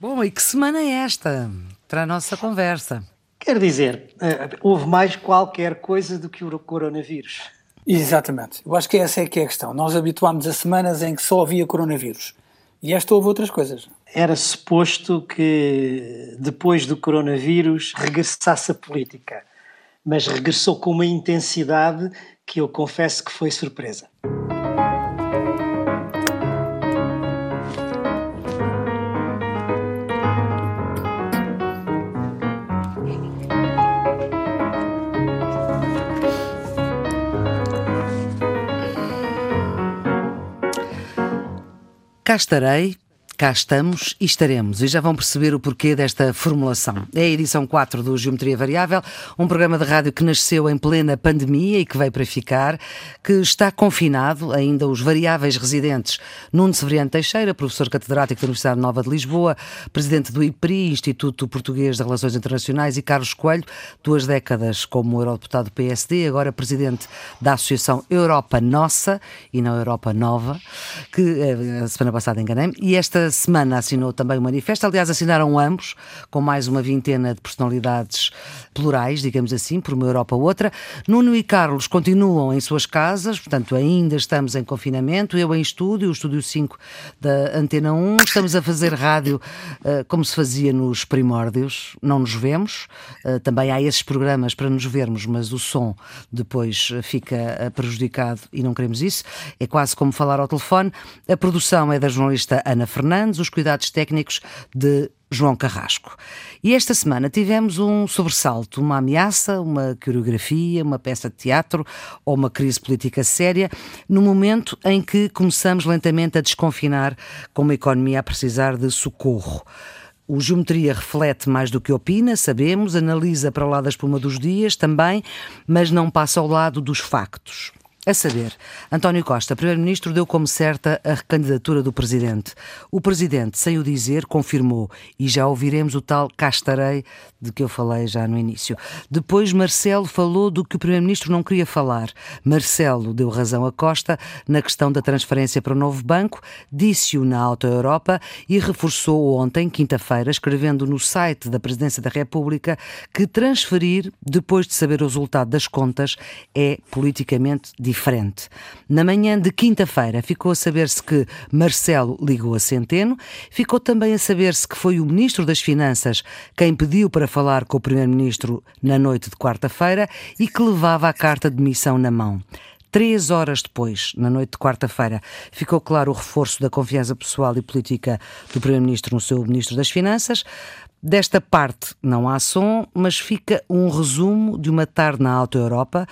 Bom, e que semana é esta para a nossa conversa? Quer dizer, uh, houve mais qualquer coisa do que o coronavírus. Exatamente. Eu acho que essa é que é a questão. Nós habituámos a semanas em que só havia coronavírus. E esta houve outras coisas. Era suposto que depois do coronavírus regressasse a política, mas regressou com uma intensidade que eu confesso que foi surpresa. Cá estarei cá estamos e estaremos. E já vão perceber o porquê desta formulação. É a edição 4 do Geometria Variável, um programa de rádio que nasceu em plena pandemia e que veio para ficar, que está confinado ainda os variáveis residentes Nuno Severiano Teixeira, professor catedrático da Universidade Nova de Lisboa, presidente do IPRI, Instituto Português de Relações Internacionais, e Carlos Coelho, duas décadas como eurodeputado do PSD, agora presidente da Associação Europa Nossa e não Europa Nova, que eh, a semana passada enganei-me, e esta semana assinou também o manifesto. Aliás, assinaram ambos, com mais uma vintena de personalidades plurais, digamos assim, por uma Europa ou outra. Nuno e Carlos continuam em suas casas, portanto, ainda estamos em confinamento. Eu em estúdio, o estúdio 5 da Antena 1. Estamos a fazer rádio uh, como se fazia nos primórdios, não nos vemos. Uh, também há esses programas para nos vermos, mas o som depois fica uh, prejudicado e não queremos isso. É quase como falar ao telefone. A produção é da jornalista Ana Fernandes os cuidados técnicos de João Carrasco. E esta semana tivemos um sobressalto, uma ameaça, uma coreografia, uma peça de teatro ou uma crise política séria, no momento em que começamos lentamente a desconfinar com uma economia a precisar de socorro. O Geometria reflete mais do que opina, sabemos, analisa para lá da espuma dos dias também, mas não passa ao lado dos factos. A saber, António Costa, Primeiro-Ministro, deu como certa a recandidatura do Presidente. O Presidente, sem o dizer, confirmou e já ouviremos o tal castarei de que eu falei já no início. Depois, Marcelo falou do que o Primeiro-Ministro não queria falar. Marcelo deu razão a Costa na questão da transferência para o novo banco, disse-o na Auto Europa e reforçou ontem, quinta-feira, escrevendo no site da Presidência da República que transferir, depois de saber o resultado das contas, é politicamente difícil diferente. Na manhã de quinta-feira ficou a saber-se que Marcelo ligou a Centeno, ficou também a saber-se que foi o Ministro das Finanças quem pediu para falar com o Primeiro-Ministro na noite de quarta-feira e que levava a carta de missão na mão. Três horas depois, na noite de quarta-feira, ficou claro o reforço da confiança pessoal e política do Primeiro-Ministro no seu Ministro das Finanças. Desta parte não há som, mas fica um resumo de uma tarde na Alta Europa,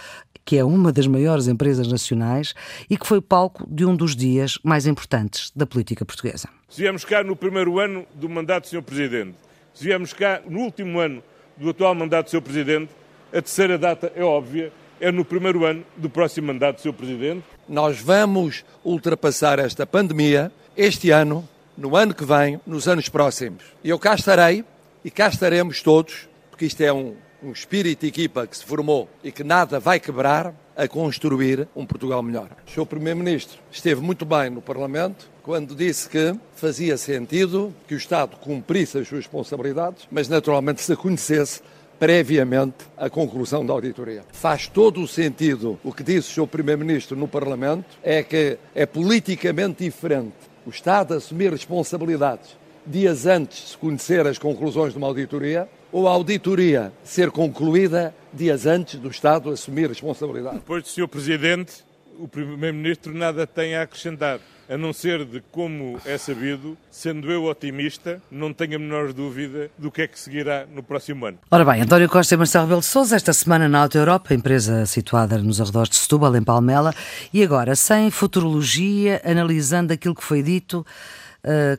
que é uma das maiores empresas nacionais e que foi palco de um dos dias mais importantes da política portuguesa. Se viemos cá no primeiro ano do mandato do Sr. Presidente, se viemos cá no último ano do atual mandato do Sr. Presidente, a terceira data é óbvia, é no primeiro ano do próximo mandato do Sr. Presidente. Nós vamos ultrapassar esta pandemia este ano, no ano que vem, nos anos próximos. E eu cá estarei e cá estaremos todos, porque isto é um um espírito de equipa que se formou e que nada vai quebrar a construir um Portugal melhor. O Sr. Primeiro-Ministro esteve muito bem no Parlamento quando disse que fazia sentido que o Estado cumprisse as suas responsabilidades, mas naturalmente se conhecesse previamente a conclusão da auditoria. Faz todo o sentido o que disse o Sr. Primeiro-Ministro no Parlamento, é que é politicamente diferente o Estado assumir responsabilidades dias antes de se conhecer as conclusões de uma auditoria ou a auditoria ser concluída dias antes do Estado assumir responsabilidade? Depois do Sr. Presidente, o Primeiro-Ministro nada tem a acrescentar, a não ser de como é sabido, sendo eu otimista, não tenho a menor dúvida do que é que seguirá no próximo ano. Ora bem, António Costa e Marcelo Rebelo de Sousa, esta semana na Auto Europa, empresa situada nos arredores de Setúbal, em Palmela, e agora, sem futurologia, analisando aquilo que foi dito,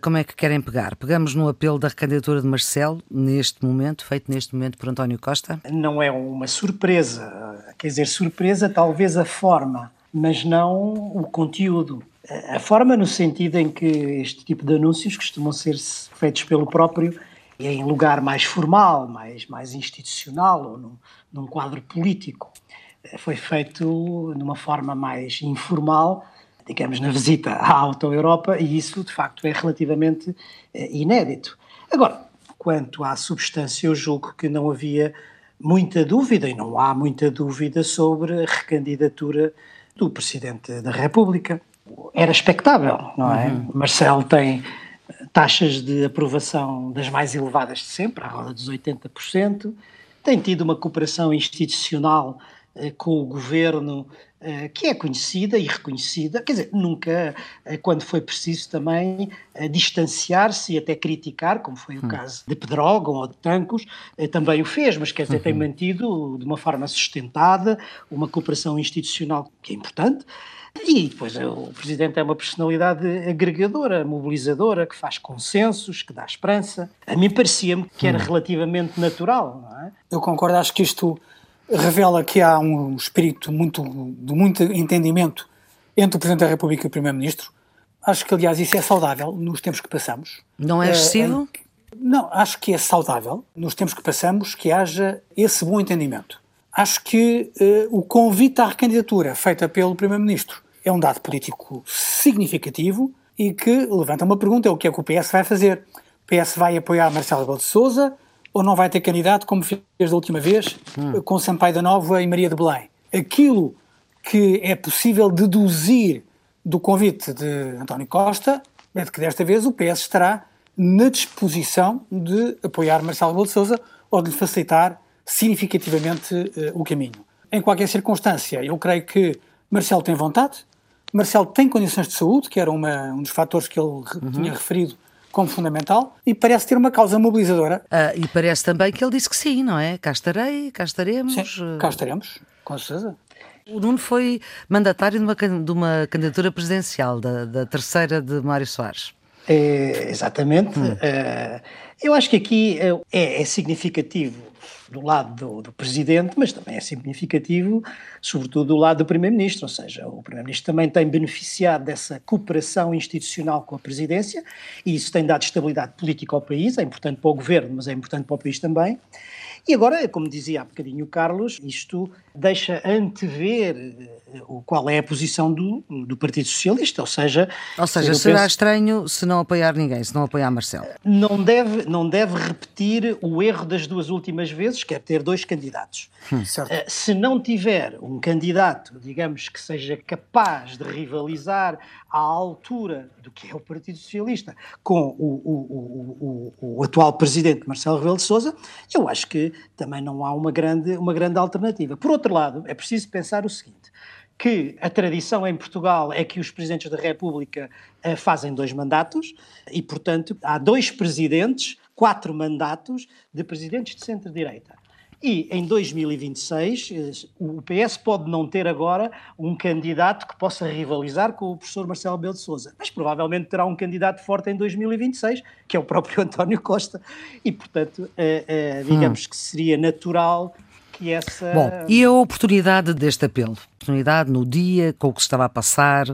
como é que querem pegar? Pegamos no apelo da recandidatura de Marcelo, neste momento, feito neste momento por António Costa? Não é uma surpresa, quer dizer, surpresa talvez a forma, mas não o conteúdo. A forma no sentido em que este tipo de anúncios costumam ser feitos pelo próprio em lugar mais formal, mais, mais institucional ou num, num quadro político. Foi feito de uma forma mais informal, digamos, na visita à Auto Europa, e isso de facto é relativamente eh, inédito. Agora, quanto à substância, eu julgo que não havia muita dúvida, e não há muita dúvida sobre a recandidatura do Presidente da República. Era expectável, não é? Uhum. Marcelo tem taxas de aprovação das mais elevadas de sempre, à roda dos 80%, tem tido uma cooperação institucional eh, com o governo eh, que é conhecida e reconhecida, quer dizer, nunca, eh, quando foi preciso também distanciar-se e até criticar, como foi o hum. caso de Pedrógão ou de Tancos, também o fez, mas quer dizer, uhum. tem mantido de uma forma sustentada uma cooperação institucional que é importante. E depois o Presidente é uma personalidade agregadora, mobilizadora, que faz consensos, que dá esperança. A mim parecia-me que era hum. relativamente natural, não é? Eu concordo, acho que isto revela que há um espírito muito, de muito entendimento entre o Presidente da República e o Primeiro-Ministro. Acho que, aliás, isso é saudável nos tempos que passamos. Não é excessivo? Uh, não, acho que é saudável nos tempos que passamos que haja esse bom entendimento. Acho que uh, o convite à recandidatura feita pelo Primeiro-Ministro é um dado político significativo e que levanta uma pergunta: é o que é que o PS vai fazer? O PS vai apoiar Marcelo Rebelo de Souza ou não vai ter candidato, como fez da última vez, hum. com Sampaio da Nova e Maria de Belém? Aquilo que é possível deduzir do convite de António Costa é de que desta vez o PS estará na disposição de apoiar Marcelo Rebelo de Souza ou de lhe facilitar significativamente uh, o caminho. Em qualquer circunstância, eu creio que Marcelo tem vontade, Marcelo tem condições de saúde, que era uma, um dos fatores que ele uhum. tinha referido como fundamental, e parece ter uma causa mobilizadora. Ah, e parece também que ele disse que sim, não é? Cá estarei, cá estaremos. Sim, cá estaremos, com certeza. O Nuno foi mandatário de uma, de uma candidatura presidencial, da, da terceira de Mário Soares. É, exatamente. Hum. Uh, eu acho que aqui é, é significativo do lado do, do, presidente, mas também é significativo, sobretudo do lado do primeiro-ministro, ou seja, o primeiro-ministro também tem beneficiado dessa cooperação institucional com a presidência e isso tem dado estabilidade política ao país, é importante para o governo, mas é importante para o país também. E agora, como dizia há bocadinho o Carlos, isto deixa antever eh, qual é a posição do, do Partido Socialista, ou seja... Ou seja, será penso, estranho se não apoiar ninguém, se não apoiar Marcelo. Não deve, não deve repetir o erro das duas últimas vezes, que é ter dois candidatos. Hum, eh, se não tiver um candidato, digamos, que seja capaz de rivalizar à altura do que é o Partido Socialista com o, o, o, o atual presidente Marcelo Rebelo de Sousa, eu acho que também não há uma grande, uma grande alternativa. Por outro lado, é preciso pensar o seguinte, que a tradição em Portugal é que os presidentes da República uh, fazem dois mandatos e, portanto, há dois presidentes, quatro mandatos de presidentes de centro-direita. E em 2026, eh, o PS pode não ter agora um candidato que possa rivalizar com o professor Marcelo Belo de Souza, mas provavelmente terá um candidato forte em 2026, que é o próprio António Costa. E, portanto, eh, eh, digamos hum. que seria natural que essa. Bom, e a oportunidade deste apelo? Oportunidade no dia, com o que se estava a passar?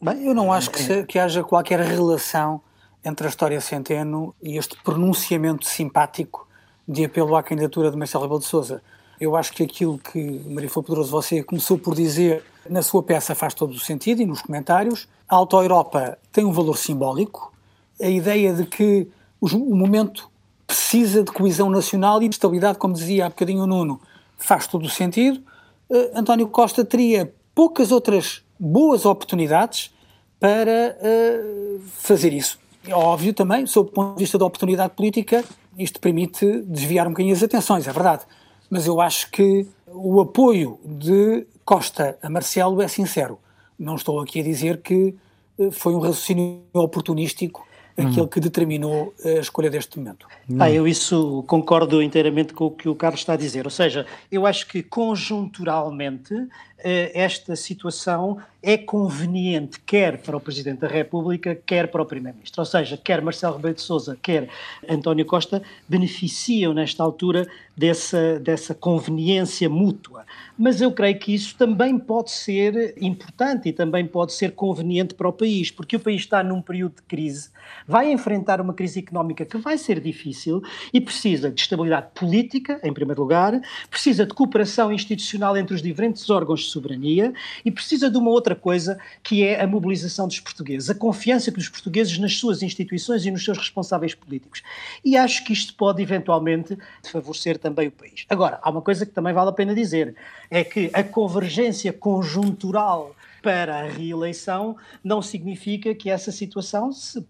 Bem, eu não acho que, se, que haja qualquer relação entre a história Centeno e este pronunciamento simpático de apelo à candidatura de Marcelo Rebelo de Sousa. Eu acho que aquilo que Maria Flor Pedroso você começou por dizer na sua peça faz todo o sentido e nos comentários. A Alta Europa tem um valor simbólico. A ideia de que o momento precisa de coesão nacional e de estabilidade, como dizia há bocadinho o Nuno, faz todo o sentido. Uh, António Costa teria poucas outras boas oportunidades para uh, fazer isso. É óbvio também, sob o ponto de vista da oportunidade política, isto permite desviar um bocadinho as atenções, é verdade. Mas eu acho que o apoio de Costa a Marcelo é sincero. Não estou aqui a dizer que eh, foi um raciocínio oportunístico aquele uhum. que determinou a escolha deste momento. Ah, eu isso concordo inteiramente com o que o Carlos está a dizer. Ou seja, eu acho que conjunturalmente esta situação é conveniente quer para o Presidente da República, quer para o Primeiro-Ministro. Ou seja, quer Marcelo Rebelo de Sousa, quer António Costa beneficiam nesta altura dessa, dessa conveniência mútua. Mas eu creio que isso também pode ser importante e também pode ser conveniente para o país, porque o país está num período de crise, vai enfrentar uma crise económica que vai ser difícil e precisa de estabilidade política, em primeiro lugar, precisa de cooperação institucional entre os diferentes órgãos de soberania e precisa de uma outra coisa que é a mobilização dos portugueses, a confiança que os portugueses nas suas instituições e nos seus responsáveis políticos. E acho que isto pode eventualmente favorecer também o país. Agora, há uma coisa que também vale a pena dizer, é que a convergência conjuntural para a reeleição não significa que essa situação se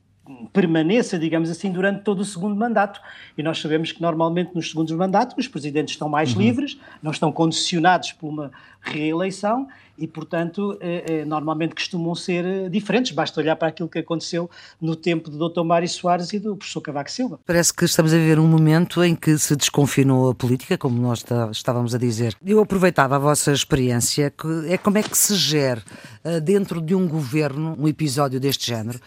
permaneça, digamos assim, durante todo o segundo mandato. E nós sabemos que normalmente nos segundos mandatos os presidentes estão mais uhum. livres, não estão condicionados por uma reeleição e, portanto, eh, eh, normalmente costumam ser eh, diferentes. Basta olhar para aquilo que aconteceu no tempo do Dr. Mário Soares e do professor Cavaco Silva. Parece que estamos a viver um momento em que se desconfinou a política, como nós estávamos a dizer. Eu aproveitava a vossa experiência, que é como é que se gera dentro de um governo um episódio deste género,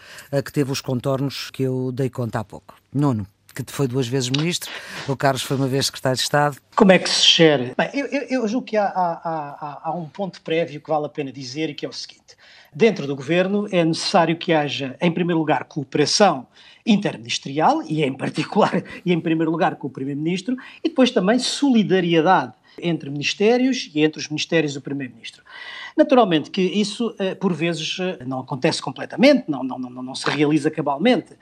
que teve os contornos que eu dei conta há pouco. Nono que foi duas vezes ministro, o Carlos foi uma vez secretário de Estado. Como é que se gera? Bem, eu, eu, julgo que há, há, há, há, um ponto prévio que vale a pena dizer e que é o seguinte: dentro do governo é necessário que haja, em primeiro lugar, cooperação interministerial e, em particular, e em primeiro lugar, com o Primeiro-Ministro, e depois também solidariedade entre ministérios e entre os ministérios e o Primeiro-Ministro. Naturalmente que isso, eh, por vezes, eh, não acontece completamente, não, não, não, não se realiza cabalmente.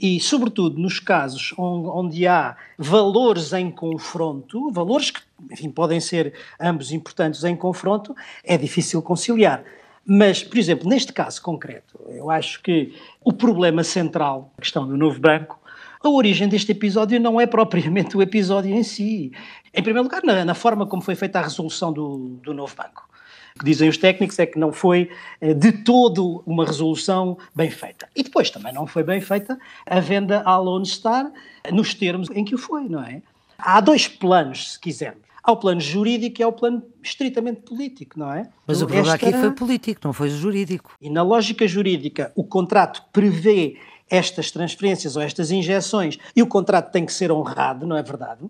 E, sobretudo, nos casos onde há valores em confronto, valores que, enfim, podem ser ambos importantes em confronto, é difícil conciliar. Mas, por exemplo, neste caso concreto, eu acho que o problema central, a questão do novo branco, a origem deste episódio não é propriamente o episódio em si. Em primeiro lugar, na, na forma como foi feita a resolução do, do novo banco. O que dizem os técnicos é que não foi eh, de todo uma resolução bem feita. E depois também não foi bem feita a venda à Lone Star nos termos em que o foi, não é? Há dois planos, se quisermos. Há o plano jurídico e há o plano estritamente político, não é? Mas o problema Esta... aqui foi político, não foi jurídico. E na lógica jurídica, o contrato prevê estas transferências ou estas injeções e o contrato tem que ser honrado, não é verdade?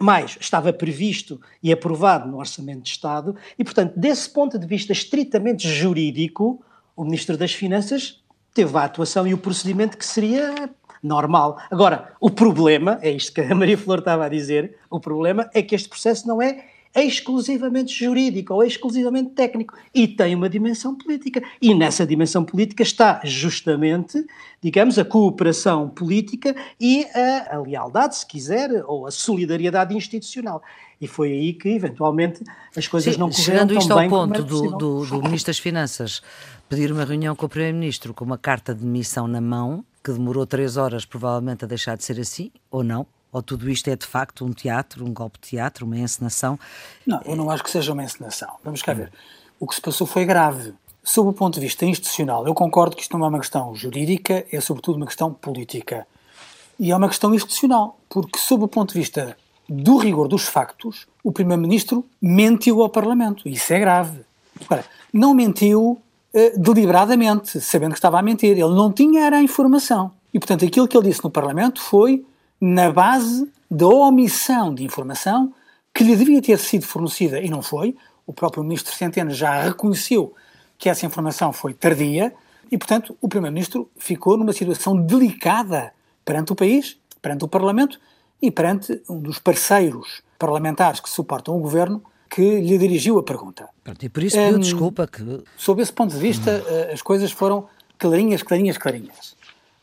mais estava previsto e aprovado no Orçamento de Estado, e, portanto, desse ponto de vista estritamente jurídico, o Ministro das Finanças teve a atuação e o procedimento que seria normal. Agora, o problema, é isto que a Maria Flor estava a dizer, o problema é que este processo não é exclusivamente jurídico ou exclusivamente técnico e tem uma dimensão política. E nessa dimensão política está justamente, digamos, a cooperação política e a, a lealdade, se quiser, ou a solidariedade institucional. E foi aí que, eventualmente, as coisas Sim, não correram tão isto bem ao ponto do, do, do Ministro das Finanças pedir uma reunião com o Primeiro-Ministro com uma carta de demissão na mão, que demorou três horas provavelmente a deixar de ser assim, ou não, ou tudo isto é de facto um teatro, um golpe de teatro, uma encenação? Não, eu não acho que seja uma encenação. Vamos cá ver. O que se passou foi grave. Sob o ponto de vista institucional, eu concordo que isto não é uma questão jurídica, é sobretudo uma questão política. E é uma questão institucional, porque sob o ponto de vista do rigor dos factos, o Primeiro-Ministro mentiu ao Parlamento. Isso é grave. Agora, não mentiu uh, deliberadamente, sabendo que estava a mentir. Ele não tinha era a informação. E, portanto, aquilo que ele disse no Parlamento foi na base da omissão de informação que lhe devia ter sido fornecida e não foi. O próprio ministro Centeno já reconheceu que essa informação foi tardia e, portanto, o primeiro-ministro ficou numa situação delicada perante o país, perante o Parlamento e perante um dos parceiros parlamentares que suportam o governo que lhe dirigiu a pergunta. E por isso pediu um, desculpa que... Sob esse ponto de vista, hum. as coisas foram clarinhas, clarinhas, clarinhas.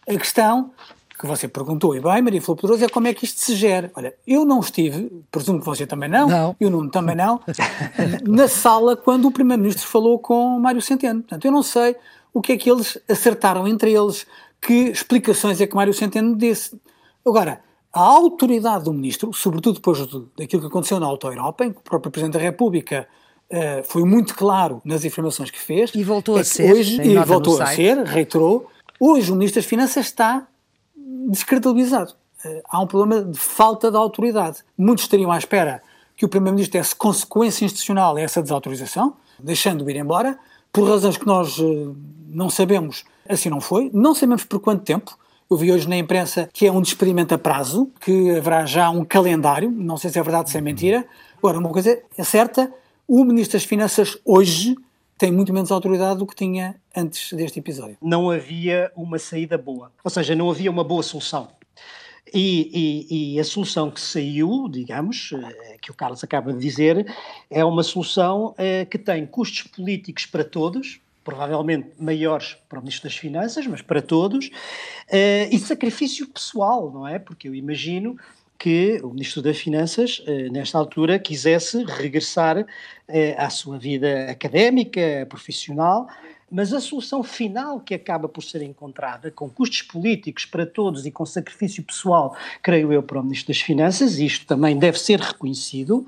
A questão que você perguntou, e bem, Maria Flor Poderoso, é como é que isto se gera. Olha, eu não estive, presumo que você também não, não. eu não, também não, na sala quando o Primeiro-Ministro falou com Mário Centeno. Portanto, eu não sei o que é que eles acertaram entre eles, que explicações é que Mário Centeno disse. Agora, a autoridade do Ministro, sobretudo depois daquilo que aconteceu na Auto Europa, em que o próprio Presidente da República uh, foi muito claro nas informações que fez. E voltou é a ser. Hoje, e voltou a ser, reiterou. Hoje o Ministro das Finanças está descredibilizado. Eh, há um problema de falta de autoridade. Muitos estariam à espera que o Primeiro-Ministro desse consequência institucional a essa desautorização, deixando-o ir embora, por razões que nós eh, não sabemos, assim não foi. Não sabemos por quanto tempo. Eu vi hoje na imprensa que é um despedimento a prazo, que haverá já um calendário, não sei se é verdade ou se é mentira. Agora, uma coisa é certa, o Ministro das Finanças hoje tem muito menos autoridade do que tinha antes deste episódio. Não havia uma saída boa, ou seja, não havia uma boa solução. E, e, e, a solução que saiu, digamos, eh, que o Carlos acaba de dizer, é uma solução eh, que tem custos políticos para todos, provavelmente maiores para o Ministro das Finanças, mas para todos, eh, e sacrifício pessoal, não é? Porque eu imagino que o Ministro das Finanças, nesta altura, quisesse regressar à sua vida académica, profissional, mas a solução final que acaba por ser encontrada, com custos políticos para todos e com sacrifício pessoal, creio eu, para o Ministro das Finanças, e isto também deve ser reconhecido,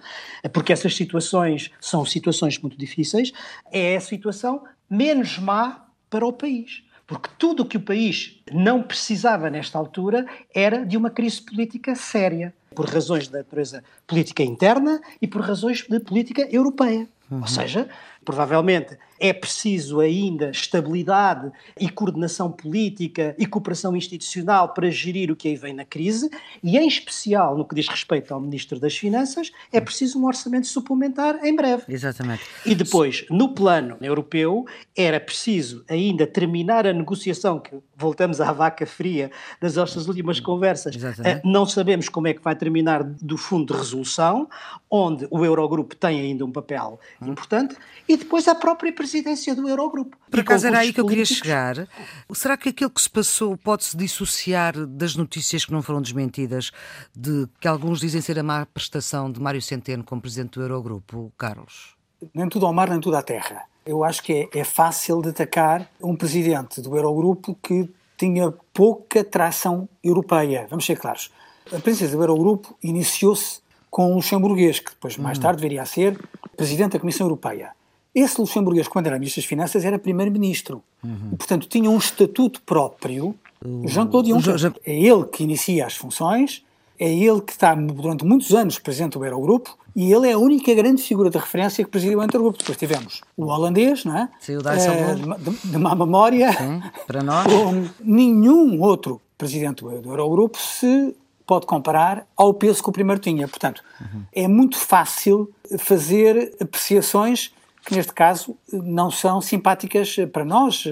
porque essas situações são situações muito difíceis, é a situação menos má para o país. Porque tudo o que o país não precisava nesta altura era de uma crise política séria, por razões da natureza política interna e por razões de política europeia. Uhum. Ou seja, provavelmente é preciso ainda estabilidade e coordenação política e cooperação institucional para gerir o que aí vem na crise, e em especial no que diz respeito ao Ministro das Finanças, é preciso um orçamento suplementar em breve. Exatamente. E depois, no plano europeu, era preciso ainda terminar a negociação, que voltamos à vaca fria das nossas últimas conversas. Exatamente. Não sabemos como é que vai terminar do Fundo de Resolução, onde o Eurogrupo tem ainda um papel hum. importante, e depois a própria presidência do Eurogrupo. Por acaso era aí que eu queria chegar. Será que aquilo que se passou pode-se dissociar das notícias que não foram desmentidas, de que alguns dizem ser a má prestação de Mário Centeno como presidente do Eurogrupo, Carlos? Nem tudo ao mar, nem tudo à terra. Eu acho que é, é fácil de atacar um presidente do Eurogrupo que tinha pouca tração europeia. Vamos ser claros. A presidência do Eurogrupo iniciou-se com um luxemburguês, que depois, mais hum. tarde, viria a ser presidente da Comissão Europeia. Esse luxemburguês, quando era Ministro das Finanças, era Primeiro-Ministro. Uhum. portanto, tinha um estatuto próprio. Jean-Claude Juncker. Jean... É ele que inicia as funções, é ele que está durante muitos anos Presidente do Eurogrupo e ele é a única grande figura de referência que presidiu o Eurogrupo. Depois tivemos o holandês, não é? Sim, o Dyson é, de, de má memória. Sim, para nós. nenhum outro Presidente do Eurogrupo se pode comparar ao peso que o primeiro tinha. Portanto, uhum. é muito fácil fazer apreciações que neste caso não são simpáticas para nós,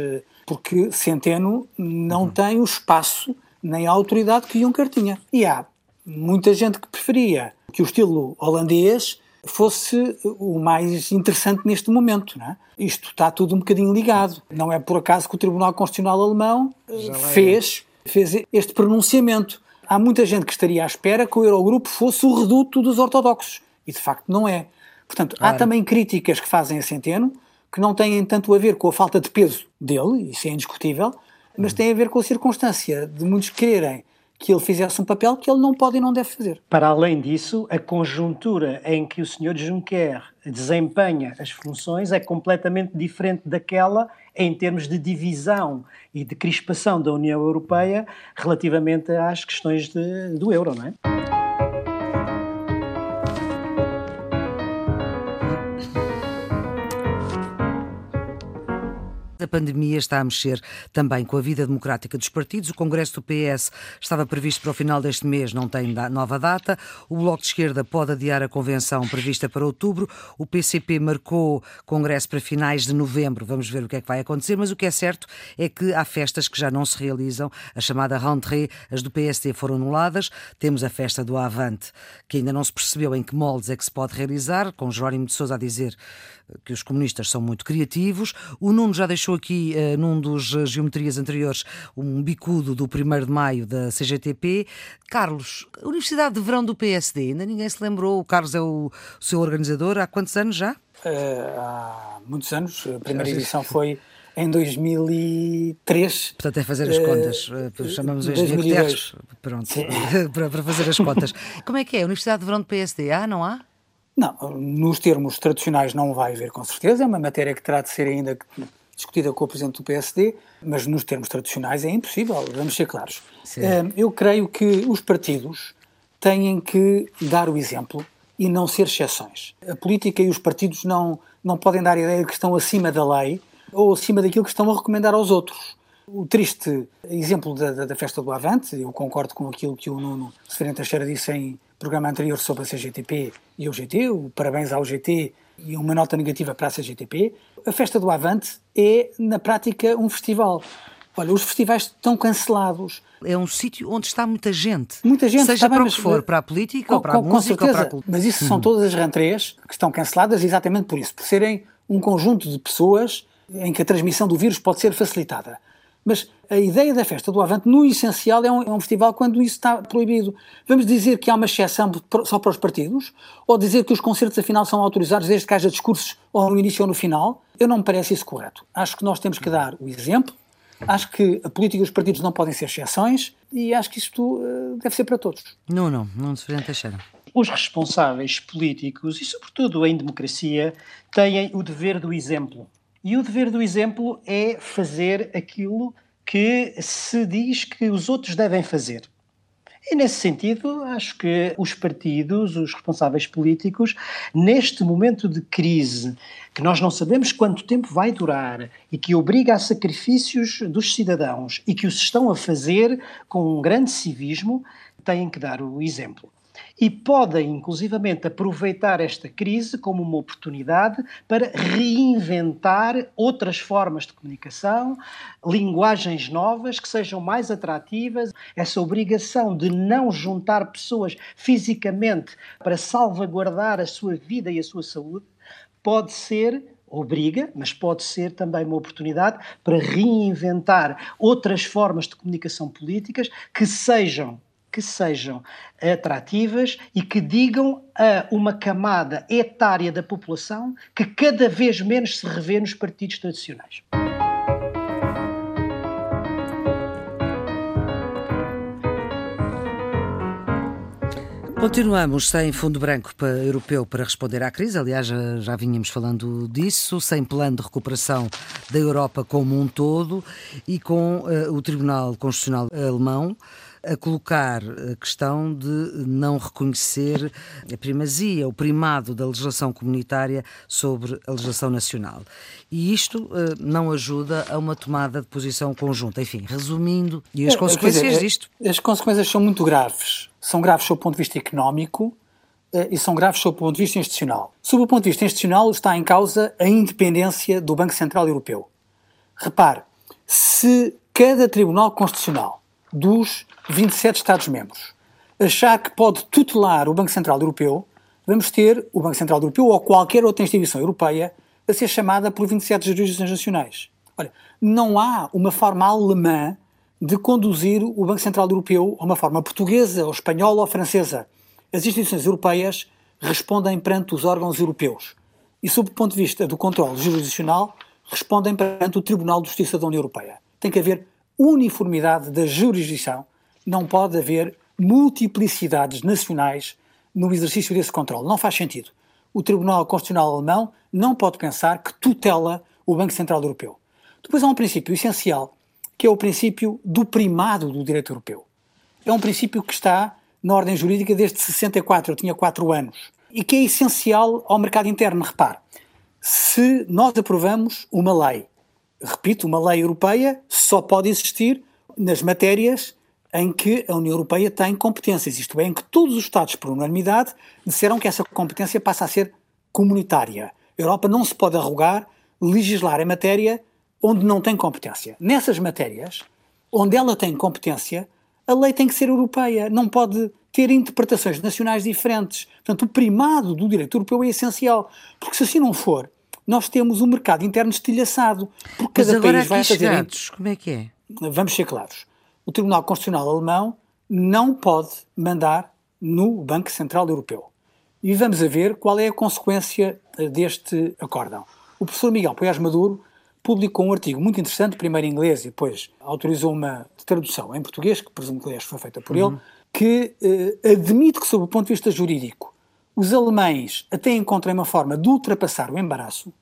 porque Centeno não uhum. tem o espaço nem a autoridade que Juncker tinha. E há muita gente que preferia que o estilo holandês fosse o mais interessante neste momento. É? Isto está tudo um bocadinho ligado. Não é por acaso que o Tribunal Constitucional Alemão fez, fez este pronunciamento. Há muita gente que estaria à espera que o Eurogrupo fosse o reduto dos ortodoxos. E de facto não é. Portanto, claro. há também críticas que fazem a Centeno que não têm tanto a ver com a falta de peso dele, isso é indiscutível, mas têm a ver com a circunstância de muitos quererem que ele fizesse um papel que ele não pode e não deve fazer. Para além disso, a conjuntura em que o Sr. Juncker desempenha as funções é completamente diferente daquela em termos de divisão e de crispação da União Europeia relativamente às questões de, do euro, não é? A pandemia está a mexer também com a vida democrática dos partidos. O Congresso do PS estava previsto para o final deste mês, não tem nova data. O Bloco de Esquerda pode adiar a convenção prevista para outubro. O PCP marcou Congresso para finais de novembro. Vamos ver o que é que vai acontecer. Mas o que é certo é que há festas que já não se realizam. A chamada rentrée, as do PSD foram anuladas. Temos a festa do Avante, que ainda não se percebeu em que moldes é que se pode realizar, com Jerónimo de Sousa a dizer que os comunistas são muito criativos. O Nuno já deixou aqui, uh, num dos uh, geometrias anteriores, um bicudo do 1 de maio da CGTP. Carlos, Universidade de Verão do PSD, ainda ninguém se lembrou. O Carlos é o, o seu organizador há quantos anos já? Uh, há muitos anos. A primeira edição foi em 2003. Portanto, é fazer as contas. Uh, Chamamos hoje de. Pronto, para, para fazer as contas. Como é que é? Universidade de Verão do PSD? Há, não há? Não, nos termos tradicionais não vai haver com certeza, é uma matéria que terá de ser ainda discutida com o Presidente do PSD, mas nos termos tradicionais é impossível, vamos ser claros. Sim. Eu creio que os partidos têm que dar o exemplo e não ser exceções. A política e os partidos não, não podem dar a ideia de que estão acima da lei ou acima daquilo que estão a recomendar aos outros. O triste exemplo da, da, da festa do Avante, eu concordo com aquilo que o Nuno Severino Teixeira disse em programa anterior sobre a CGTP e o GT, o parabéns ao GT e uma nota negativa para a CGTP. A festa do Avante é, na prática, um festival. Olha, os festivais estão cancelados. É um sítio onde está muita gente. Muita gente. Seja para o que for, para a política, com, ou para a com, música, com ou para a cultura. Mas isso são todas as rentrées que estão canceladas exatamente por isso, por serem um conjunto de pessoas em que a transmissão do vírus pode ser facilitada. Mas a ideia da festa do Avante, no essencial, é um, é um, festival quando isso está proibido. Vamos dizer que há uma exceção só para os partidos? Ou dizer que os concertos, afinal, são autorizados desde que haja discursos ou no início ou no final? Eu não me parece isso correto. Acho que nós temos que dar o exemplo, acho que a política e os partidos não podem ser exceções e acho que isto uh, deve ser para todos. Não, não, não se Teixeira. Os responsáveis políticos, e sobretudo em democracia, têm o dever do exemplo e o dever do exemplo é fazer aquilo que se diz que os outros devem fazer. E nesse sentido, acho que os partidos, os responsáveis políticos, neste momento de crise, que nós não sabemos quanto tempo vai durar e que obriga a sacrifícios dos cidadãos e que os estão a fazer com um grande civismo, têm que dar o exemplo e podem, inclusivamente, aproveitar esta crise como uma oportunidade para reinventar outras formas de comunicação, linguagens novas que sejam mais atrativas. Essa obrigação de não juntar pessoas fisicamente para salvaguardar a sua vida e a sua saúde pode ser obriga, mas pode ser também uma oportunidade para reinventar outras formas de comunicação políticas que sejam que sejam atrativas e que digam a uma camada etária da população que cada vez menos se revê nos partidos tradicionais. Continuamos sem fundo branco europeu para responder à crise, aliás, já, já vínhamos falando disso, sem plano de recuperação da Europa como um todo e com uh, o Tribunal Constitucional Alemão a colocar a questão de não reconhecer a primazia, o primado da legislação comunitária sobre a legislação nacional. E isto uh, não ajuda a uma tomada de posição conjunta. Enfim, resumindo, e as é, consequências dizer, disto? As consequências são muito graves. São graves sob o ponto de vista económico, uh, e são graves sob o ponto de vista institucional. Sob o ponto de vista institucional está em causa a independência do Banco Central Europeu. Repare, se cada Tribunal Constitucional dos 27 Estados-membros achar que pode tutelar o Banco Central Europeu, vamos ter o Banco Central Europeu ou qualquer outra instituição europeia a ser chamada por 27 jurisdições nacionais. Olha, não há uma forma alemã de conduzir o Banco Central Europeu a uma forma portuguesa, ou espanhola ou francesa. As instituições europeias respondem perante os órgãos europeus. E, sob o ponto de vista do controle jurisdicional, respondem perante o Tribunal de Justiça da União Europeia. Tem que haver uniformidade da jurisdição, não pode haver multiplicidades nacionais no exercício desse controle. Não faz sentido. O Tribunal Constitucional Alemão não pode pensar que tutela o Banco Central Europeu. Depois há um princípio essencial, que é o princípio do primado do direito europeu. É um princípio que está na ordem jurídica desde 64, eu tinha 4 anos, e que é essencial ao mercado interno. Repare, se nós aprovamos uma lei repito, uma lei europeia só pode existir nas matérias em que a União Europeia tem competências, isto é, em que todos os Estados, por unanimidade, disseram que essa competência passa a ser comunitária. A Europa não se pode arrogar legislar em matéria onde não tem competência. Nessas matérias, onde ela tem competência, a lei tem que ser europeia, não pode ter interpretações nacionais diferentes. Portanto, o primado do direito europeu é essencial, porque se assim não for, nós temos um mercado interno estilhaçado. Porque cada país vai fazer. Chegados, como é que é? Vamos ser claros. O Tribunal Constitucional Alemão não pode mandar no Banco Central Europeu. E vamos a ver qual é a consequência eh, deste acórdão. O professor Miguel Poiás Maduro publicou um artigo muito interessante, primeiro em inglês e depois autorizou uma tradução em português, que presumo que foi feita por uhum. ele, que eh, admite que, sob o ponto de vista jurídico, os alemães até encontram uma forma de ultrapassar o embaraço,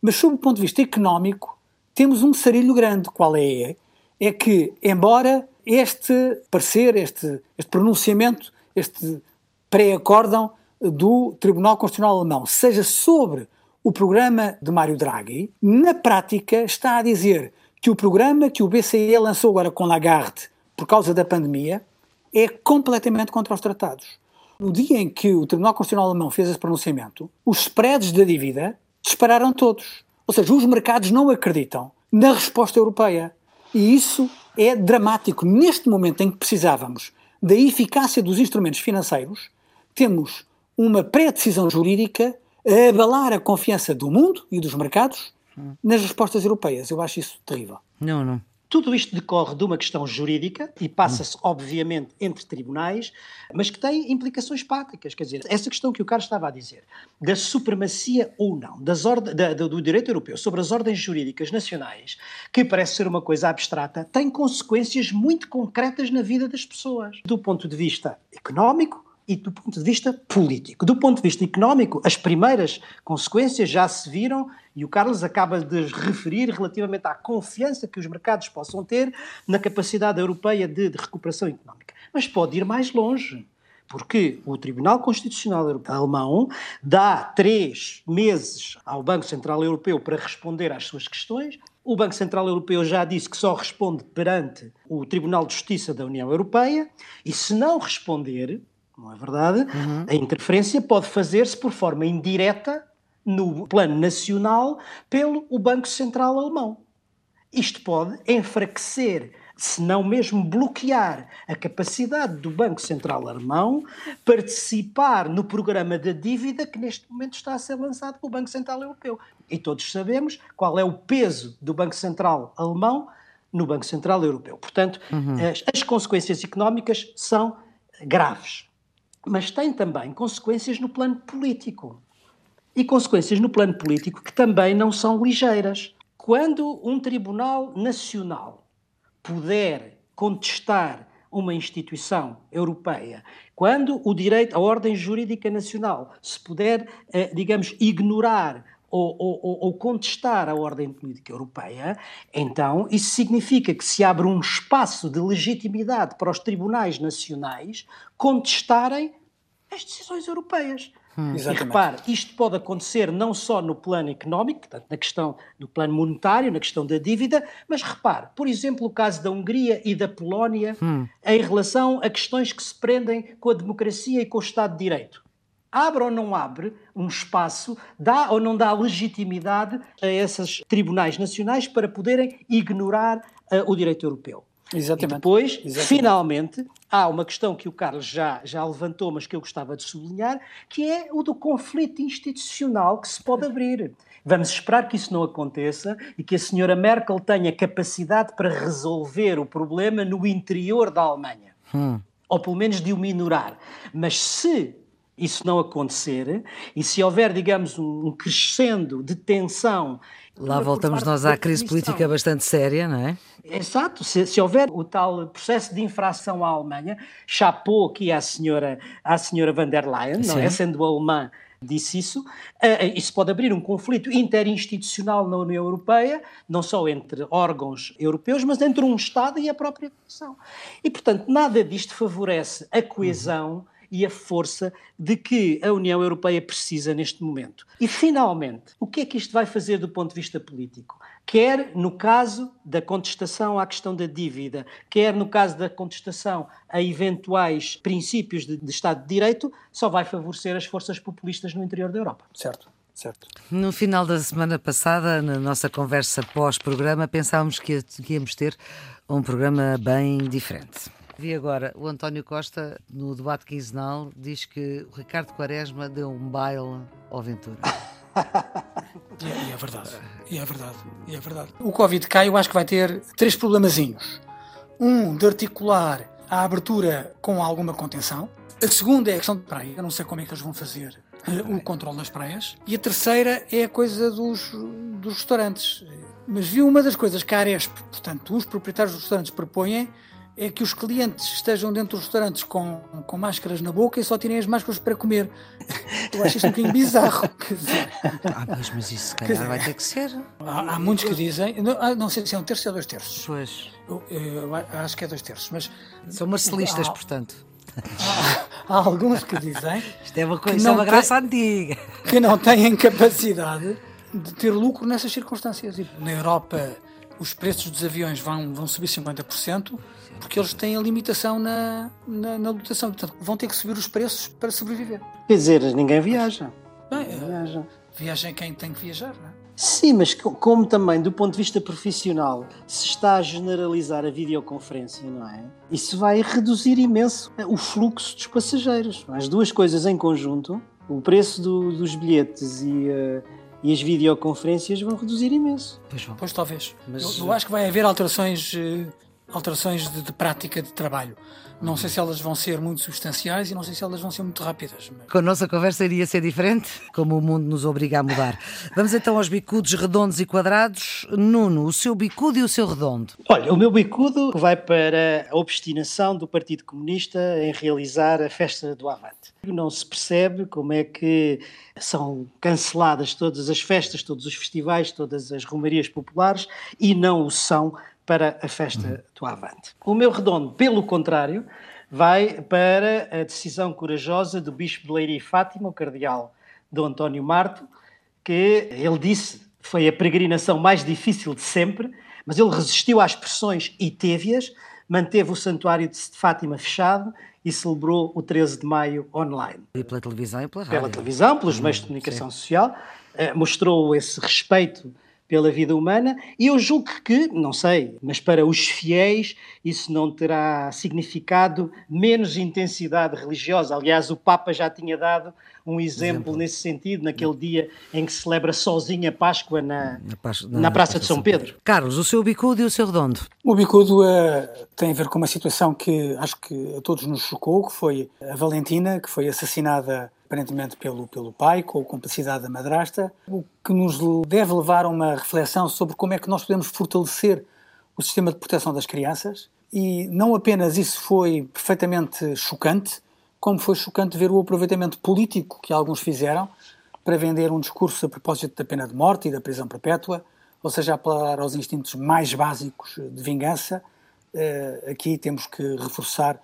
mas sob o ponto de vista económico, temos um sarilho grande. Qual é? É que, embora este parecer, este, este pronunciamento, este pré-acórdão do Tribunal Constitucional Alemão seja sobre o programa de Mário Draghi, na prática está a dizer que o programa que o BCE lançou agora com Lagarde por causa da pandemia é completamente contra os tratados. No dia em que o Tribunal Constitucional Alemão fez esse pronunciamento, os spreads da dívida dispararam todos. Ou seja, os mercados não acreditam na resposta europeia. E isso é dramático. Neste momento em que precisávamos da eficácia dos instrumentos financeiros, temos uma pré-decisão jurídica a abalar a confiança do mundo e dos mercados nas respostas europeias. Eu acho isso terrível. Não, não. Tudo isto decorre de uma questão jurídica e passa-se, obviamente, entre tribunais, mas que tem implicações práticas. Quer dizer, essa questão que o Carlos estava a dizer, da supremacia ou não das da, do direito europeu sobre as ordens jurídicas nacionais, que parece ser uma coisa abstrata, tem consequências muito concretas na vida das pessoas. Do ponto de vista económico, e do ponto de vista político. Do ponto de vista económico, as primeiras consequências já se viram e o Carlos acaba de referir relativamente à confiança que os mercados possam ter na capacidade europeia de, de recuperação económica. Mas pode ir mais longe porque o Tribunal Constitucional Alemão dá três meses ao Banco Central Europeu para responder às suas questões. O Banco Central Europeu já disse que só responde perante o Tribunal de Justiça da União Europeia e, se não responder, não é verdade? Uhum. A interferência pode fazer-se por forma indireta no plano nacional pelo o Banco Central Alemão. Isto pode enfraquecer, se não mesmo bloquear, a capacidade do Banco Central Alemão participar no programa da dívida que neste momento está a ser lançado pelo Banco Central Europeu. E todos sabemos qual é o peso do Banco Central Alemão no Banco Central Europeu. Portanto, uhum. as, as consequências económicas são graves mas tem também consequências no plano político. E consequências no plano político que também não são ligeiras. Quando um tribunal nacional puder contestar uma instituição europeia, quando o direito, a ordem jurídica nacional se puder, eh, digamos, ignorar ou, ou, ou, contestar a ordem política europeia, então isso significa que se abre um espaço de legitimidade para os tribunais nacionais contestarem as decisões europeias. Hum. E repare, isto pode acontecer não só no plano económico, portanto, na questão do plano monetário, na questão da dívida, mas repare, por exemplo, o caso da Hungria e da Polónia hum. em relação a questões que se prendem com a democracia e com o Estado de Direito abre ou não abre um espaço, dá ou não dá legitimidade a esses tribunais nacionais para poderem ignorar uh, o direito europeu. Exatamente. E depois, Exatamente. finalmente, há uma questão que o Carlos já, já levantou, mas que eu gostava de sublinhar, que é o do conflito institucional que se pode abrir. Vamos esperar que isso não aconteça e que a senhora Merkel tenha capacidade para resolver o problema no interior da Alemanha. Hum. Ou pelo menos de o minorar. Mas se isso não acontecer, e se houver, digamos, um crescendo de tensão. Lá voltamos nós à crise política bastante séria, não é? Exato, se, se, houver o tal processo de infração à Alemanha, chapou aqui à senhora, à senhora van der Leyen, Sim. não é? Sendo alemã, disse isso. Uh, isso pode abrir um conflito interinstitucional na União Europeia, não só entre órgãos europeus, mas entre um Estado e a própria Comissão. E, portanto, nada disto favorece a coesão. Uhum e a força de que a União Europeia precisa neste momento. E, finalmente, o que é que isto vai fazer do ponto de vista político? Quer no caso da contestação à questão da dívida, quer no caso da contestação a eventuais princípios de, de Estado de Direito, só vai favorecer as forças populistas no interior da Europa. Certo. Certo. No final da semana passada, na nossa conversa pós-programa, pensávamos que íamos ter um programa bem diferente. Vi agora o António Costa, no debate quinzenal, diz que o Ricardo Quaresma deu um baile ao Ventura. e, é, e é verdade, e é verdade, e é verdade. O Covid cai, eu acho que vai ter três problemazinhos. Um, de articular a abertura com alguma contenção. A segunda é a questão de praia. Eu não sei como é que eles vão fazer uh, o controle das praias. E a terceira é a coisa dos, dos restaurantes. Mas vi uma das coisas que a Aresp, portanto, os proprietários dos restaurantes propõem é que os clientes estejam dentro dos restaurantes com, com máscaras na boca e só tirem as máscaras para comer. Eu acho isso um bocadinho bizarro. ah, mas, mas isso se calhar dizer, vai ter que ser. Há, há muitos que dizem, não, ah, não, sei se é um terço ou dois terços. Pois. Eu, eu, acho que é dois terços, mas... São marcelistas, há, portanto. Há, há, alguns que dizem... Isto é uma, coisa, é uma graça tem, antiga. Que não têm capacidade de ter lucro nessas circunstâncias. E na Europa os preços dos aviões vão, vão subir 50%, porque eles têm a limitação na, na, na lotação. Portanto, vão ter que subir os preços para sobreviver. Quer dizer, ninguém viaja. Bem, viaja. viaja quem tem que viajar, não é? Sim, mas como também do ponto de vista profissional se está a generalizar a videoconferência, não é? Isso vai reduzir imenso o fluxo dos passageiros. As duas coisas em conjunto, o preço do, dos bilhetes e, uh, e, as videoconferências vão reduzir imenso. Pois, pois talvez. Mas... Eu, eu, acho que vai haver alterações, uh, alterações de, de prática de trabalho. Não sei se elas vão ser muito substanciais e não sei se elas vão ser muito rápidas. Com a nossa conversa iria ser diferente, como o mundo nos obriga a mudar. Vamos então aos bicudos redondos e quadrados. Nuno, o seu bicudo e o seu redondo? Olha, o meu bicudo vai para a obstinação do Partido Comunista em realizar a festa do Avante. Não se percebe como é que são canceladas todas as festas, todos os festivais, todas as romarias populares e não o são para a festa do Avante. O meu redondo, pelo contrário, vai para a decisão corajosa do Bispo de Leiria e Fátima, o cardeal Dom António Marto, que ele disse foi a peregrinação mais difícil de sempre, mas ele resistiu às pressões e teve-as, manteve o santuário de Fátima fechado e celebrou o 13 de maio online. E pela televisão e pela rádio. Pela televisão, pelos meios de comunicação Sim. social, eh, mostrou esse respeito pela vida humana, e eu julgo que, não sei, mas para os fiéis isso não terá significado menos intensidade religiosa. Aliás, o Papa já tinha dado um exemplo, exemplo. nesse sentido, naquele dia em que se celebra sozinha a Páscoa na, na, Pás na, na Praça de São Pedro. Carlos, o seu bicudo e o seu redondo? O bicudo uh, tem a ver com uma situação que acho que a todos nos chocou, que foi a Valentina, que foi assassinada aparentemente pelo, pelo pai, com a complicidade da madrasta, o que nos deve levar a uma reflexão sobre como é que nós podemos fortalecer o sistema de proteção das crianças. E não apenas isso foi perfeitamente chocante, como foi chocante ver o aproveitamento político que alguns fizeram para vender um discurso a propósito da pena de morte e da prisão perpétua, ou seja, apelar aos instintos mais básicos de vingança. Eh, aqui temos que reforçar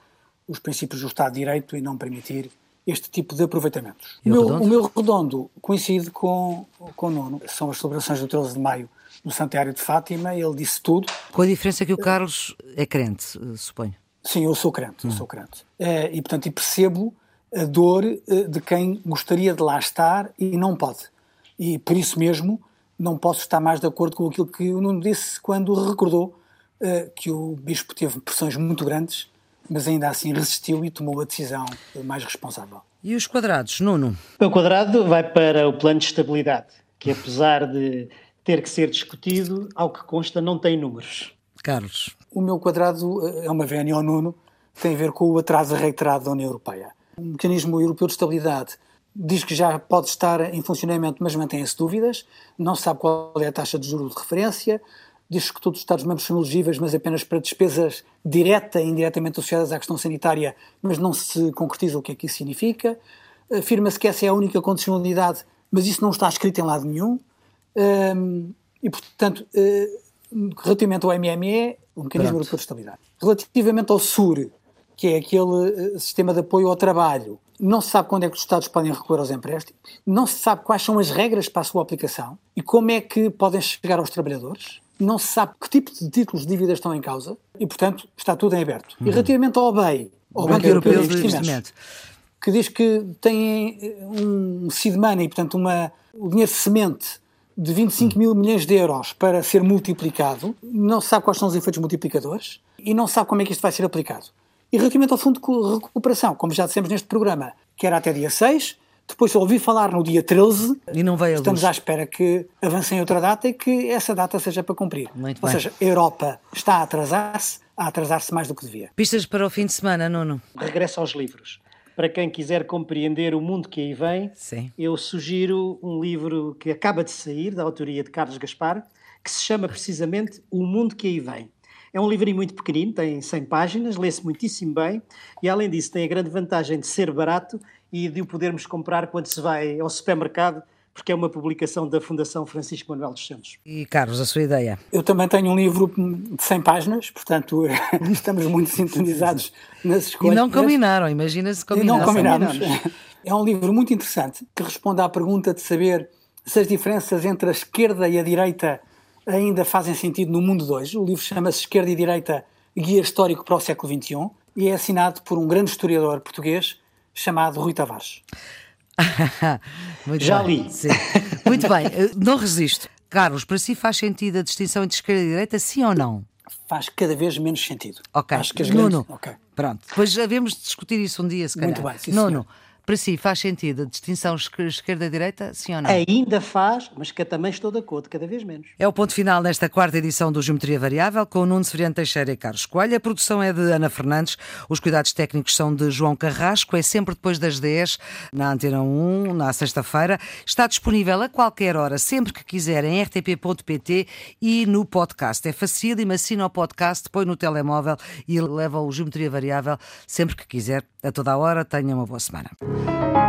os princípios do Estado de Direito e não permitir este tipo de aproveitamentos. O meu, o meu, redondo coincide com, com o nono. São as celebrações do 13 de maio no Santuário de Fátima, ele disse tudo. Com a diferença que o Carlos é crente, eh, suponho. Sim, eu sou crente, hum. eu sou crente. É, e, portanto, e percebo a dor eh, de quem gostaria de lá estar e não pode. E, por isso mesmo, não posso estar mais de acordo com aquilo que o Nuno disse quando recordou que o Bispo teve pressões muito grandes mas ainda assim resistiu e tomou a decisão mais responsável. E os quadrados, Nuno? O quadrado vai para o plano de estabilidade, que apesar de ter que ser discutido, ao que consta, não tem números. Carlos? O meu quadrado eh, é uma vénia ao Nuno, tem a ver com o atraso reiterado da União Europeia. O mecanismo europeu de estabilidade diz que já pode estar em funcionamento, mas mantém-se dúvidas, não se sabe qual é a taxa de juros de referência, diz que todos os Estados-membros são elegíveis, mas apenas para despesas direta e indiretamente associadas à questão sanitária, mas não se concretiza o que é que isso significa. Afirma-se que essa é a única condicionalidade, mas isso não está escrito em lado nenhum. Um, e, portanto, uh, relativamente ao MME, o Mecanismo Europeu de Estabilidade. Relativamente ao SUR, que é aquele uh, sistema de apoio ao trabalho, não se sabe quando é que os Estados podem recorrer aos empréstimos, não se sabe quais são as regras para a sua aplicação e como é que podem chegar aos trabalhadores não se sabe que tipo de títulos de dívida estão em causa e, portanto, está tudo em aberto. Uhum. E relativamente ao BEI, ao Banco, Europeu, Europeu de Investimentos, que diz que tem eh, um seed money, portanto, uma, o dinheiro de semente de 25 uhum. mil milhões de euros para ser multiplicado, não se sabe quais são os efeitos multiplicadores e não se sabe como é que isto vai ser aplicado. E relativamente ao Fundo de Recuperação, como já dissemos neste programa, que era até dia 6, depois ouvi falar no dia 13 e não veio estamos à espera que avance em outra data e que essa data seja para cumprir. Muito Ou bem. seja, a Europa está a atrasar-se, a atrasar-se mais do que devia. Pistas para o fim de semana, Nuno? Regresso aos livros. Para quem quiser compreender o mundo que aí vem, Sim. eu sugiro um livro que acaba de sair, da autoria de Carlos Gaspar, que se chama precisamente O Mundo que aí vem. É um livrinho muito pequenino, tem 100 páginas, lê-se muitíssimo bem e, além disso, tem a grande vantagem de ser barato e de o podermos comprar quando se vai ao supermercado, porque é uma publicação da Fundação Francisco Manuel dos Santos. E Carlos, a sua ideia? Eu também tenho um livro de 100 páginas, portanto estamos muito sintonizados nas escolhas. E não combinaram, imagina-se combinaram. E não combinamos. É um livro muito interessante que responde à pergunta de saber se as diferenças entre a esquerda e a direita ainda fazem sentido no mundo de hoje. O livro chama-se Esquerda e Direita, Guia Histórico para o Século XXI e é assinado por um grande historiador português, chamado Rui Tavares. Muito Já bem. li. Sim. Muito bem, eh, não resisto. Carlos, para si faz sentido a distinção entre esquerda e direita, sim ou não? Faz cada vez menos sentido. Ok. Acho que as Nuno, grandes... ok. pronto. Depois havemos de discutir isso um dia, se calhar. Muito bem, sim, Nuno, senhor. Para si faz sentido a distinção esque- esquerda-direita, sim ou não? Ainda faz, mas que eu também estou de acordo, cada vez menos. É o ponto final nesta quarta edição do Geometria Variável, com o Nuno Severiano Teixeira e Carlos Coelho. A produção é de Ana Fernandes, os cuidados técnicos são de João Carrasco, é sempre depois das 10, na Antena 1, na sexta-feira. Está disponível a qualquer hora, sempre que quiser, em rtp.pt e no podcast. É facílimo, assina o podcast, põe no telemóvel e leva o Geometria Variável sempre que quiser, a toda a hora. Tenha uma boa semana. Thank you.